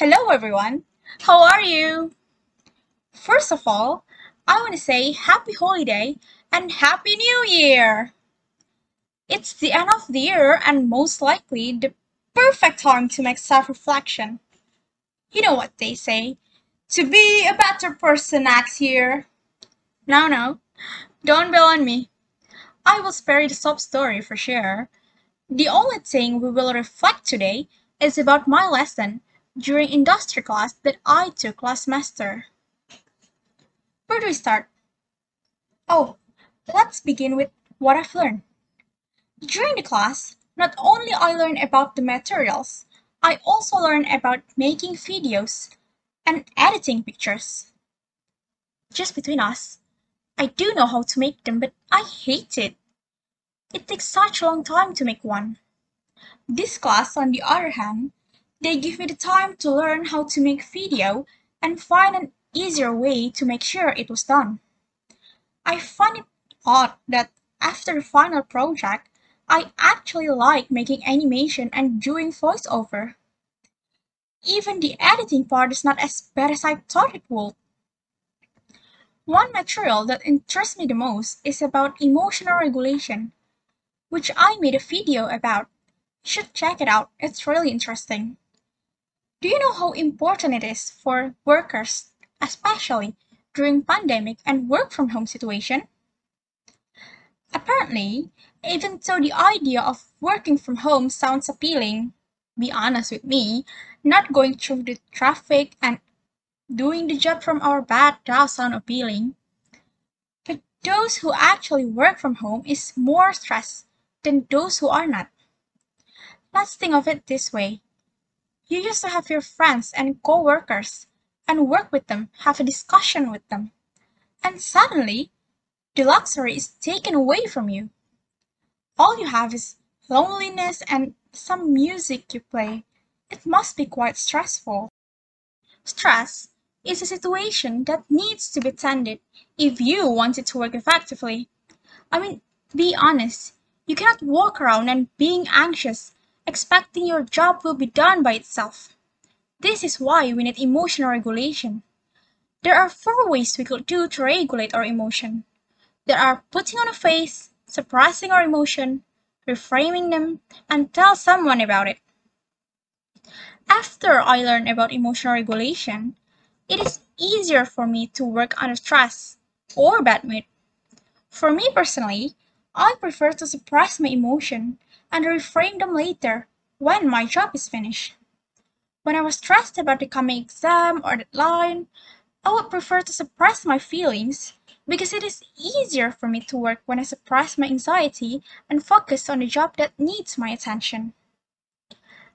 Hello, everyone. How are you? First of all, I want to say happy holiday and happy new year. It's the end of the year and most likely the perfect time to make self reflection. You know what they say to be a better person next year. No, no, don't bail on me. I will spare you the sob story for sure. The only thing we will reflect today is about my lesson during industry class that I took last semester. Where do we start? Oh, let's begin with what I've learned. During the class, not only I learned about the materials, I also learned about making videos and editing pictures. Just between us, I do know how to make them, but I hate it. It takes such a long time to make one. This class, on the other hand, they give me the time to learn how to make video and find an easier way to make sure it was done. I find it odd that after the final project, I actually like making animation and doing voiceover. Even the editing part is not as bad as I thought it would. One material that interests me the most is about emotional regulation, which I made a video about. You should check it out, it's really interesting. Do you know how important it is for workers, especially during pandemic and work from home situation? Apparently, even though the idea of working from home sounds appealing, be honest with me, not going through the traffic and doing the job from our bed does sound appealing. But those who actually work from home is more stress than those who are not. Let's think of it this way. You used to have your friends and co-workers and work with them, have a discussion with them. And suddenly, the luxury is taken away from you. All you have is loneliness and some music you play. It must be quite stressful. Stress is a situation that needs to be tended if you want it to work effectively. I mean, be honest, you cannot walk around and being anxious, expecting your job will be done by itself. This is why we need emotional regulation. There are four ways we could do to regulate our emotion. There are putting on a face, suppressing our emotion, reframing them, and tell someone about it. After I learned about emotional regulation, it is easier for me to work under stress or bad mood. For me personally, I prefer to suppress my emotion and reframe them later when my job is finished. When I was stressed about the coming exam or deadline, I would prefer to suppress my feelings because it is easier for me to work when I suppress my anxiety and focus on the job that needs my attention.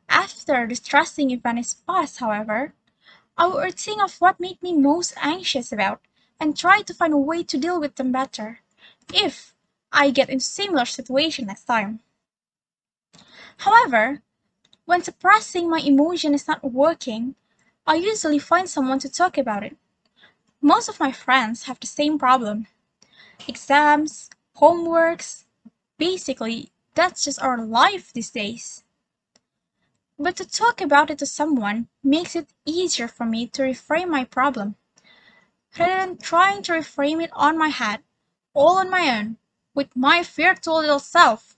After the stressing event is past, however, I would think of what made me most anxious about and try to find a way to deal with them better, if I get in similar situation next time. However, when suppressing my emotion is not working, I usually find someone to talk about it. Most of my friends have the same problem. Exams, homeworks, basically, that's just our life these days. But to talk about it to someone makes it easier for me to reframe my problem, rather than trying to reframe it on my head, all on my own, with my virtual little self.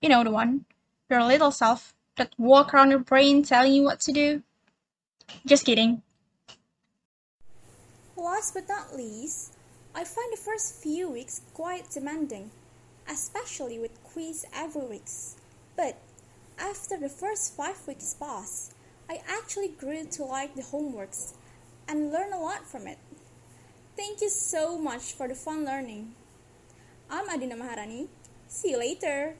You know the one, your little self that walk around your brain telling you what to do. Just kidding. Last but not least, I find the first few weeks quite demanding, especially with quiz every week. But after the first five weeks pass, I actually grew to like the homeworks and learn a lot from it. Thank you so much for the fun learning. I'm Adina Maharani. See you later.